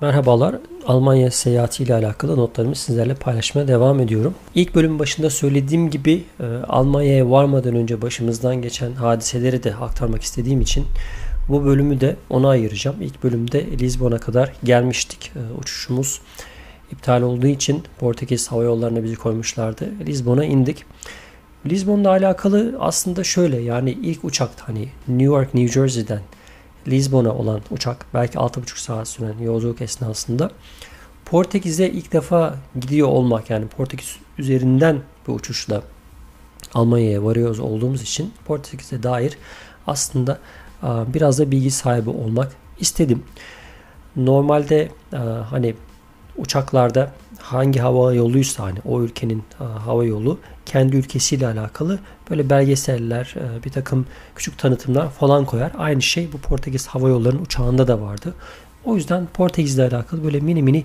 Merhabalar. Almanya seyahati ile alakalı notlarımı sizlerle paylaşmaya devam ediyorum. İlk bölüm başında söylediğim gibi e, Almanya'ya varmadan önce başımızdan geçen hadiseleri de aktarmak istediğim için bu bölümü de ona ayıracağım. İlk bölümde Lisbon'a kadar gelmiştik. E, uçuşumuz iptal olduğu için Portekiz Hava Yolları'na bizi koymuşlardı. Lisbon'a indik. Lisbon'la alakalı aslında şöyle yani ilk uçakta hani New York, New Jersey'den Lisbon'a olan uçak belki 6,5 saat süren yolculuk esnasında Portekiz'e ilk defa gidiyor olmak yani Portekiz üzerinden bir uçuşla Almanya'ya varıyoruz olduğumuz için Portekiz'e dair aslında biraz da bilgi sahibi olmak istedim. Normalde hani uçaklarda hangi hava yoluysa hani o ülkenin hava yolu kendi ülkesiyle alakalı böyle belgeseller, e, bir takım küçük tanıtımlar falan koyar. Aynı şey bu Portekiz Hava Yolları'nın uçağında da vardı. O yüzden Portekiz'le alakalı böyle mini mini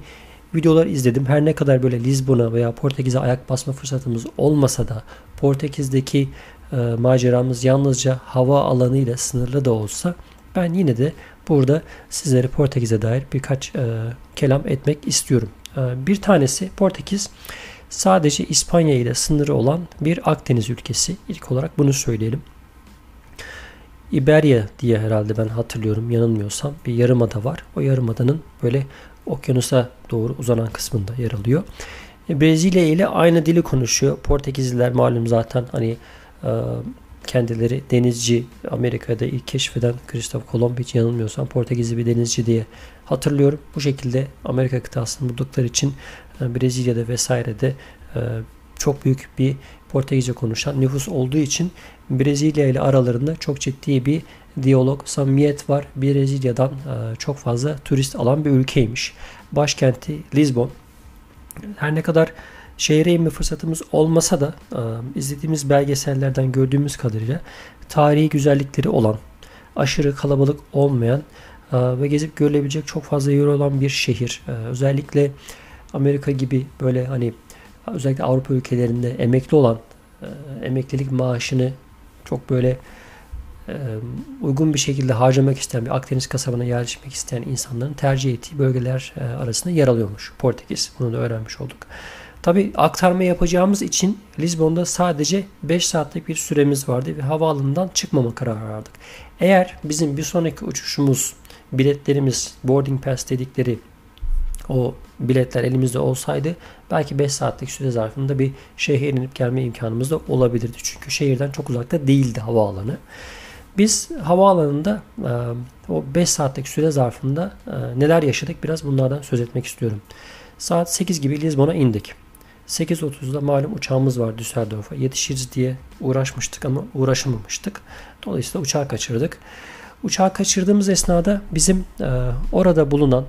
videolar izledim. Her ne kadar böyle Lisbon'a veya Portekiz'e ayak basma fırsatımız olmasa da Portekiz'deki e, maceramız yalnızca hava alanıyla sınırlı da olsa ben yine de burada sizlere Portekiz'e dair birkaç e, kelam etmek istiyorum. E, bir tanesi Portekiz sadece İspanya ile sınırı olan bir Akdeniz ülkesi. İlk olarak bunu söyleyelim. İberya diye herhalde ben hatırlıyorum yanılmıyorsam bir yarımada var. O yarımadanın böyle okyanusa doğru uzanan kısmında yer alıyor. Brezilya ile aynı dili konuşuyor. Portekizliler malum zaten hani e, kendileri denizci Amerika'da ilk keşfeden Kristof Kolomb hiç yanılmıyorsam Portekizli bir denizci diye hatırlıyorum. Bu şekilde Amerika kıtasını buldukları için e, Brezilya'da vesairede e, çok büyük bir Portekizce konuşan nüfus olduğu için Brezilya ile aralarında çok ciddi bir diyalog, samimiyet var. Brezilya'dan e, çok fazla turist alan bir ülkeymiş. Başkenti Lisbon. Her ne kadar şehre inme fırsatımız olmasa da izlediğimiz belgesellerden gördüğümüz kadarıyla tarihi güzellikleri olan, aşırı kalabalık olmayan ve gezip görülebilecek çok fazla yer olan bir şehir. Özellikle Amerika gibi böyle hani özellikle Avrupa ülkelerinde emekli olan e, emeklilik maaşını çok böyle e, uygun bir şekilde harcamak isteyen bir Akdeniz kasabına yerleşmek isteyen insanların tercih ettiği bölgeler e, arasında yer alıyormuş Portekiz. Bunu da öğrenmiş olduk. Tabi aktarma yapacağımız için Lisbon'da sadece 5 saatlik bir süremiz vardı ve havaalanından çıkmama kararı aldık. Eğer bizim bir sonraki uçuşumuz biletlerimiz boarding pass dedikleri o biletler elimizde olsaydı belki 5 saatlik süre zarfında bir şehre inip gelme imkanımız da olabilirdi. Çünkü şehirden çok uzakta değildi havaalanı. Biz havaalanında o 5 saatlik süre zarfında neler yaşadık biraz bunlardan söz etmek istiyorum. Saat 8 gibi Lizbon'a indik. 8.30'da malum uçağımız var Düsseldorf'a. Yetişiriz diye uğraşmıştık ama uğraşamamıştık. Dolayısıyla uçağı kaçırdık. Uçağı kaçırdığımız esnada bizim e, orada bulunan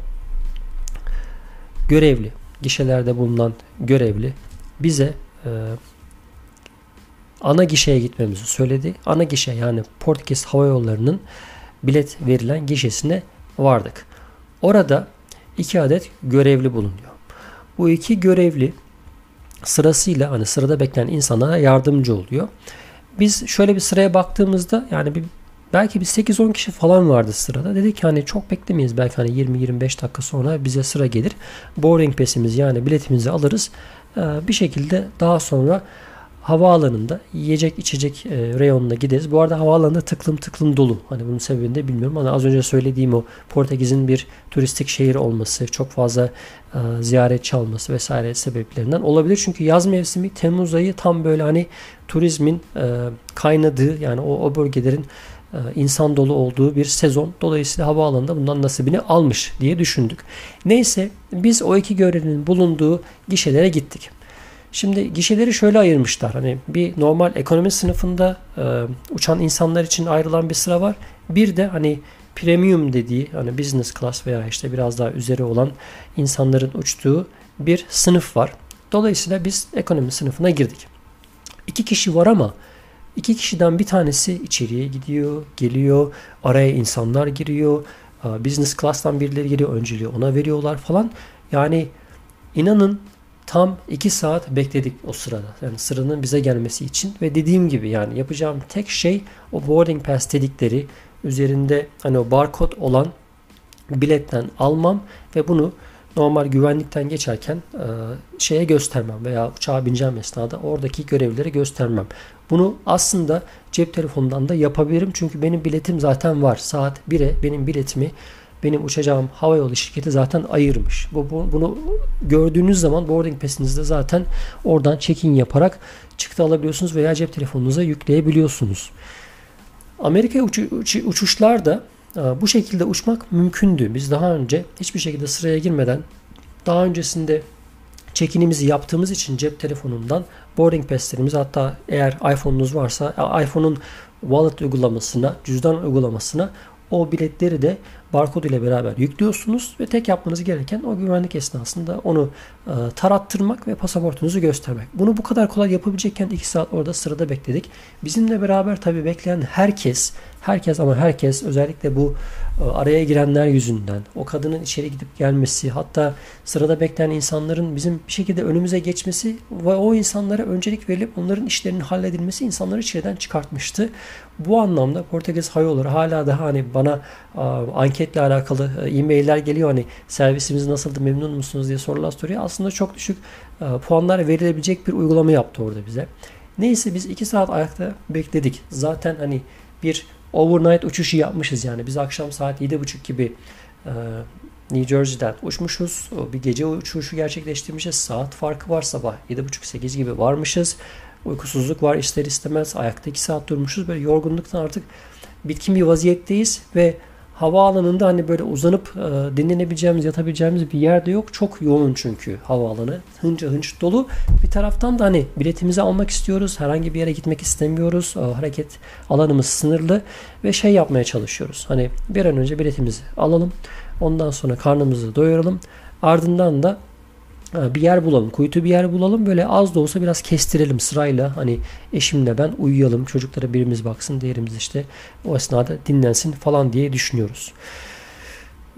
görevli, gişelerde bulunan görevli bize e, ana gişeye gitmemizi söyledi. Ana gişe yani Portekiz Hava Yolları'nın bilet verilen gişesine vardık. Orada iki adet görevli bulunuyor. Bu iki görevli sırasıyla hani sırada bekleyen insanlara yardımcı oluyor. Biz şöyle bir sıraya baktığımızda yani bir Belki bir 8-10 kişi falan vardı sırada. Dedik hani çok beklemeyiz. Belki hani 20-25 dakika sonra bize sıra gelir. Boarding pass'imizi yani biletimizi alırız. Ee, bir şekilde daha sonra havaalanında yiyecek içecek e, reyonuna gideriz. Bu arada havaalanında tıklım tıklım dolu. Hani bunun sebebini de bilmiyorum ama az önce söylediğim o Portekiz'in bir turistik şehir olması, çok fazla e, ziyaretçi alması vesaire sebeplerinden olabilir. Çünkü yaz mevsimi Temmuz ayı tam böyle hani turizmin e, kaynadığı yani o, o bölgelerin e, insan dolu olduğu bir sezon. Dolayısıyla havaalanında bundan nasibini almış diye düşündük. Neyse biz o iki görevlinin bulunduğu gişelere gittik. Şimdi gişeleri şöyle ayırmışlar. Hani bir normal ekonomi sınıfında e, uçan insanlar için ayrılan bir sıra var. Bir de hani premium dediği hani business class veya işte biraz daha üzeri olan insanların uçtuğu bir sınıf var. Dolayısıyla biz ekonomi sınıfına girdik. İki kişi var ama İki kişiden bir tanesi içeriye gidiyor, geliyor, araya insanlar giriyor, business class'tan birileri geliyor, önceliği ona veriyorlar falan. Yani inanın tam iki saat bekledik o sırada. Yani sıranın bize gelmesi için ve dediğim gibi yani yapacağım tek şey o boarding pass dedikleri üzerinde hani o barkod olan biletten almam ve bunu normal güvenlikten geçerken e, şeye göstermem veya uçağa bineceğim esnada oradaki görevlilere göstermem. Bunu aslında cep telefonundan da yapabilirim. Çünkü benim biletim zaten var. Saat 1'e benim biletimi benim uçacağım havayolu şirketi zaten ayırmış. Bu, bu, bunu gördüğünüz zaman boarding pass'inizde zaten oradan check-in yaparak çıktı alabiliyorsunuz veya cep telefonunuza yükleyebiliyorsunuz. Amerika uç, uç, uçuşlarda bu şekilde uçmak mümkündü. Biz daha önce hiçbir şekilde sıraya girmeden daha öncesinde check-in'imizi yaptığımız için cep telefonundan boarding pass'lerimizi hatta eğer iPhone'unuz varsa iPhone'un wallet uygulamasına, cüzdan uygulamasına o biletleri de barkod ile beraber yüklüyorsunuz ve tek yapmanız gereken o güvenlik esnasında onu e, tarattırmak ve pasaportunuzu göstermek. Bunu bu kadar kolay yapabilecekken 2 saat orada sırada bekledik. Bizimle beraber tabi bekleyen herkes, herkes ama herkes özellikle bu e, araya girenler yüzünden o kadının içeri gidip gelmesi hatta sırada bekleyen insanların bizim bir şekilde önümüze geçmesi ve o insanlara öncelik verilip onların işlerinin halledilmesi insanları içeriden çıkartmıştı. Bu anlamda Portekiz Havayolları hala daha hani bana anketle alakalı e, e-mailler geliyor hani servisimiz nasıldı memnun musunuz diye sorular soruyor. Aslında çok düşük puanlar verilebilecek bir uygulama yaptı orada bize. Neyse biz 2 saat ayakta bekledik. Zaten hani bir overnight uçuşu yapmışız yani. Biz akşam saat 7.30 gibi New Jersey'den uçmuşuz. Bir gece uçuşu gerçekleştirmişiz. Saat farkı var sabah 7.30-8 gibi varmışız. Uykusuzluk var ister istemez. Ayakta 2 saat durmuşuz. Böyle yorgunluktan artık bitkin bir vaziyetteyiz ve havaalanında hani böyle uzanıp e, dinlenebileceğimiz, yatabileceğimiz bir yerde yok. Çok yoğun çünkü havaalanı. Hınca hınç dolu. Bir taraftan da hani biletimizi almak istiyoruz. Herhangi bir yere gitmek istemiyoruz. E, hareket alanımız sınırlı ve şey yapmaya çalışıyoruz. Hani bir an önce biletimizi alalım. Ondan sonra karnımızı doyuralım. Ardından da bir yer bulalım. Kuytu bir yer bulalım. Böyle az da olsa biraz kestirelim sırayla. Hani eşimle ben uyuyalım. Çocuklara birimiz baksın. Diğerimiz işte o esnada dinlensin falan diye düşünüyoruz.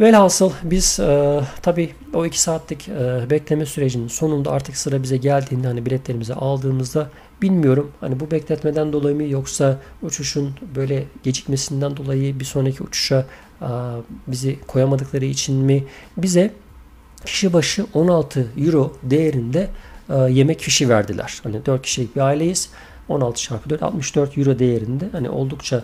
Velhasıl biz e, tabi o iki saatlik e, bekleme sürecinin sonunda artık sıra bize geldiğinde hani biletlerimizi aldığımızda bilmiyorum hani bu bekletmeden dolayı mı yoksa uçuşun böyle gecikmesinden dolayı bir sonraki uçuşa e, bizi koyamadıkları için mi bize kişi başı 16 euro değerinde e, yemek fişi verdiler. Hani 4 kişilik bir aileyiz. 16 çarpı 4 64 euro değerinde hani oldukça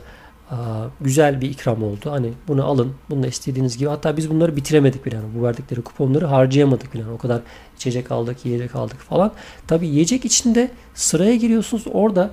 e, güzel bir ikram oldu. Hani bunu alın. Bunu istediğiniz gibi. Hatta biz bunları bitiremedik bile. Yani bu verdikleri kuponları harcayamadık bile. Yani o kadar içecek aldık, yiyecek aldık falan. Tabi yiyecek içinde sıraya giriyorsunuz. Orada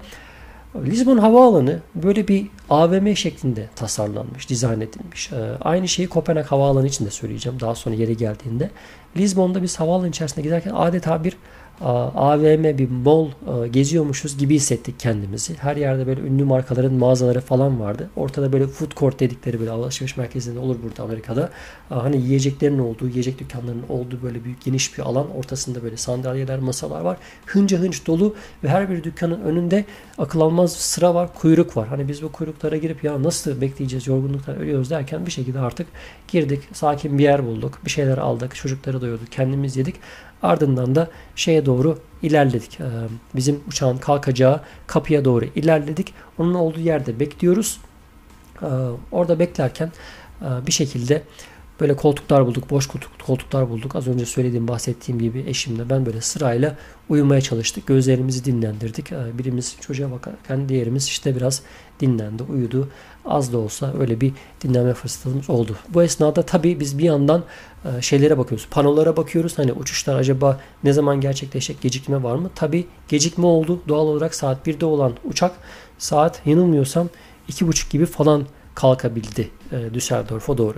Lisbon Havaalanı böyle bir AVM şeklinde tasarlanmış, dizayn edilmiş. Ee, aynı şeyi Kopenhag Havaalanı için de söyleyeceğim daha sonra yeri geldiğinde. Lisbon'da biz havaalanı içerisinde giderken adeta bir AVM bir mall geziyormuşuz gibi hissettik kendimizi. Her yerde böyle ünlü markaların mağazaları falan vardı. Ortada böyle food court dedikleri böyle alışveriş merkezinde olur burada Amerika'da. Hani yiyeceklerin olduğu, yiyecek dükkanlarının olduğu böyle büyük geniş bir alan. Ortasında böyle sandalyeler, masalar var. Hınca hınç dolu ve her bir dükkanın önünde akıl almaz sıra var, kuyruk var. Hani biz bu kuyruklara girip ya nasıl bekleyeceğiz, yorgunluktan ölüyoruz derken bir şekilde artık girdik. Sakin bir yer bulduk. Bir şeyler aldık. Çocukları doyurduk. Kendimiz yedik. Ardından da şeye doğru ilerledik. Ee, bizim uçağın kalkacağı kapıya doğru ilerledik. Onun olduğu yerde bekliyoruz. Ee, orada beklerken e, bir şekilde böyle koltuklar bulduk. Boş koltuklar bulduk. Az önce söylediğim, bahsettiğim gibi eşimle ben böyle sırayla uyumaya çalıştık. Gözlerimizi dinlendirdik. Ee, birimiz çocuğa bakarken diğerimiz işte biraz dinlendi, uyudu. Az da olsa öyle bir dinlenme fırsatımız oldu. Bu esnada tabii biz bir yandan e, şeylere bakıyoruz. Panolara bakıyoruz. Hani uçuşlar acaba ne zaman gerçekleşecek? Gecikme var mı? Tabii gecikme oldu. Doğal olarak saat 1'de olan uçak saat yanılmıyorsam 2.30 gibi falan kalkabildi e, Düsseldorf'a doğru.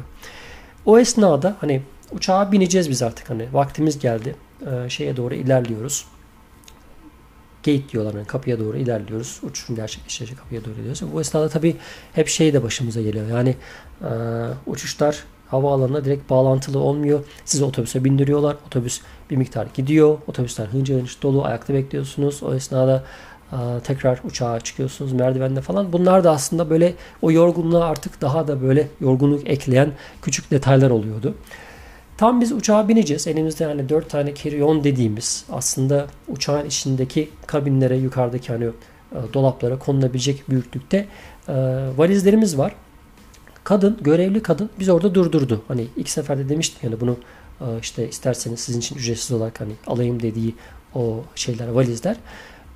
O esnada hani uçağa bineceğiz biz artık hani vaktimiz geldi. E, şeye doğru ilerliyoruz gate diyorlar yani kapıya doğru ilerliyoruz. Uçuşun gerçekleşecek kapıya doğru ilerliyoruz. Bu esnada tabii hep şey de başımıza geliyor. Yani e, uçuşlar havaalanına direkt bağlantılı olmuyor. Sizi otobüse bindiriyorlar. Otobüs bir miktar gidiyor. Otobüsler hınca hınç dolu. Ayakta bekliyorsunuz. O esnada tekrar uçağa çıkıyorsunuz merdivende falan. Bunlar da aslında böyle o yorgunluğa artık daha da böyle yorgunluk ekleyen küçük detaylar oluyordu. Tam biz uçağa bineceğiz. Elimizde yani 4 tane carry-on dediğimiz aslında uçağın içindeki kabinlere yukarıdaki hani e, dolaplara konulabilecek büyüklükte e, valizlerimiz var. kadın, görevli kadın biz orada durdurdu. Hani ilk seferde demiştim yani bunu e, işte isterseniz sizin için ücretsiz olarak hani alayım dediği o şeyler, valizler.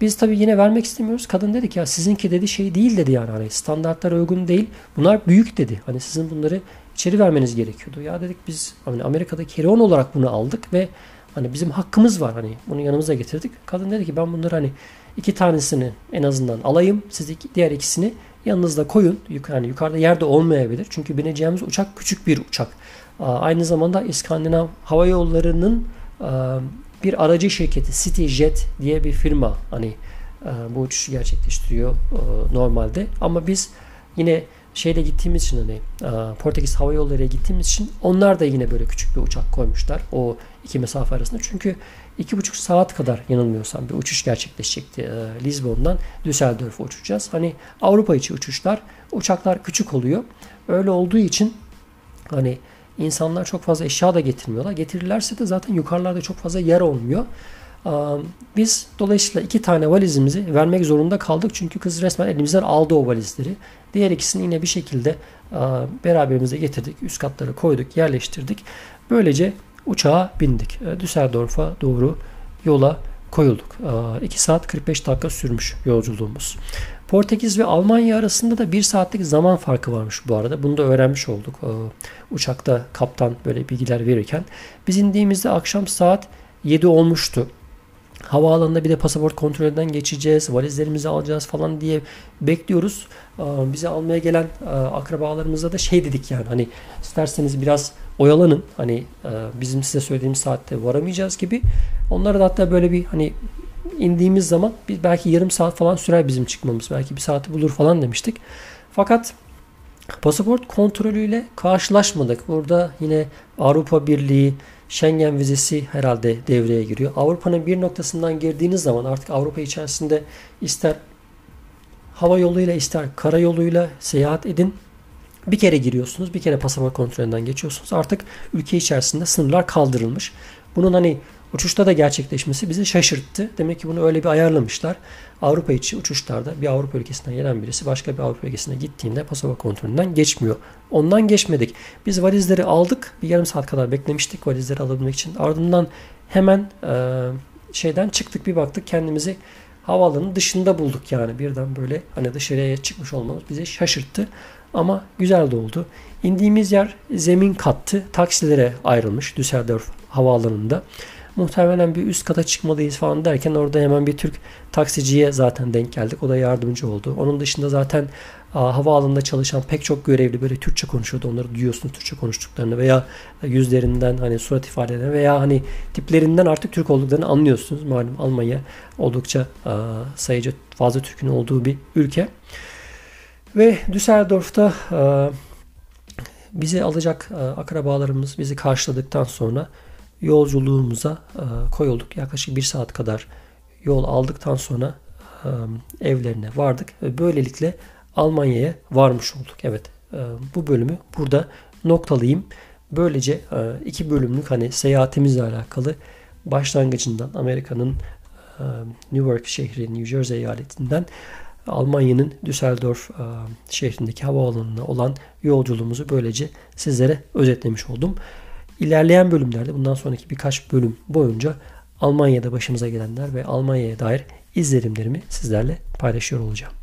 Biz tabii yine vermek istemiyoruz. Kadın dedi ki ya sizinki dedi şey değil dedi yani hani standartlara uygun değil. Bunlar büyük dedi. Hani sizin bunları içeri vermeniz gerekiyordu. Ya dedik biz hani Amerika'daki Heron olarak bunu aldık ve hani bizim hakkımız var hani bunu yanımıza getirdik. Kadın dedi ki ben bunları hani iki tanesini en azından alayım. Siz iki, diğer ikisini yanınızda koyun. Yuk yani yukarıda yerde olmayabilir. Çünkü bineceğimiz uçak küçük bir uçak. Aynı zamanda İskandinav Hava Yolları'nın bir aracı şirketi CityJet diye bir firma hani bu uçuşu gerçekleştiriyor normalde. Ama biz yine şeyle gittiğimiz için hani Portekiz Hava Yolları'ya gittiğimiz için onlar da yine böyle küçük bir uçak koymuşlar o iki mesafe arasında. Çünkü iki buçuk saat kadar yanılmıyorsam bir uçuş gerçekleşecekti e, Lisbon'dan Düsseldorf'a uçacağız. Hani Avrupa içi uçuşlar uçaklar küçük oluyor. Öyle olduğu için hani insanlar çok fazla eşya da getirmiyorlar. Getirirlerse de zaten yukarılarda çok fazla yer olmuyor. Biz dolayısıyla iki tane valizimizi vermek zorunda kaldık. Çünkü kız resmen elimizden aldı o valizleri. Diğer ikisini yine bir şekilde beraberimize getirdik. Üst katlara koyduk, yerleştirdik. Böylece uçağa bindik. E, Düsseldorf'a doğru yola koyulduk. 2 saat 45 dakika sürmüş yolculuğumuz. Portekiz ve Almanya arasında da 1 saatlik zaman farkı varmış bu arada. Bunu da öğrenmiş olduk. Uçakta kaptan böyle bilgiler verirken. Biz indiğimizde akşam saat 7 olmuştu havaalanında bir de pasaport kontrolünden geçeceğiz, valizlerimizi alacağız falan diye bekliyoruz. Bizi almaya gelen akrabalarımıza da şey dedik yani hani isterseniz biraz oyalanın. Hani bizim size söylediğimiz saatte varamayacağız gibi. Onlara da hatta böyle bir hani indiğimiz zaman bir belki yarım saat falan sürer bizim çıkmamız. Belki bir saati bulur falan demiştik. Fakat pasaport kontrolüyle karşılaşmadık. Burada yine Avrupa Birliği Schengen vizesi herhalde devreye giriyor. Avrupa'nın bir noktasından girdiğiniz zaman artık Avrupa içerisinde ister hava yoluyla ister kara yoluyla seyahat edin. Bir kere giriyorsunuz, bir kere pasaport kontrolünden geçiyorsunuz. Artık ülke içerisinde sınırlar kaldırılmış. Bunun hani Uçuşta da gerçekleşmesi bizi şaşırttı. Demek ki bunu öyle bir ayarlamışlar. Avrupa içi uçuşlarda bir Avrupa ülkesinden gelen birisi başka bir Avrupa ülkesine gittiğinde pasaport kontrolünden geçmiyor. Ondan geçmedik. Biz valizleri aldık. Bir yarım saat kadar beklemiştik valizleri alabilmek için. Ardından hemen e, şeyden çıktık bir baktık kendimizi havaalanının dışında bulduk yani birden böyle hani dışarıya çıkmış olmamız bizi şaşırttı. Ama güzel de oldu. İndiğimiz yer zemin kattı. Taksilere ayrılmış Düsseldorf havaalanında. Muhtemelen bir üst kata çıkmalıyız falan derken orada hemen bir Türk taksiciye zaten denk geldik. O da yardımcı oldu. Onun dışında zaten havaalanında çalışan pek çok görevli böyle Türkçe konuşuyordu. Onları duyuyorsunuz Türkçe konuştuklarını veya yüzlerinden hani surat ifadeleri veya hani tiplerinden artık Türk olduklarını anlıyorsunuz. Malum Almanya oldukça sayıca fazla Türk'ün olduğu bir ülke. Ve Düsseldorf'ta bizi alacak akrabalarımız bizi karşıladıktan sonra yolculuğumuza e, koyulduk. Yaklaşık bir saat kadar yol aldıktan sonra e, evlerine vardık ve böylelikle Almanya'ya varmış olduk. Evet e, bu bölümü burada noktalayayım. Böylece iki bölümlük hani seyahatimizle alakalı başlangıcından Amerika'nın New York şehri, New Jersey eyaletinden Almanya'nın Düsseldorf şehrindeki havaalanına olan yolculuğumuzu böylece sizlere özetlemiş oldum. İlerleyen bölümlerde bundan sonraki birkaç bölüm boyunca Almanya'da başımıza gelenler ve Almanya'ya dair izlenimlerimi sizlerle paylaşıyor olacağım.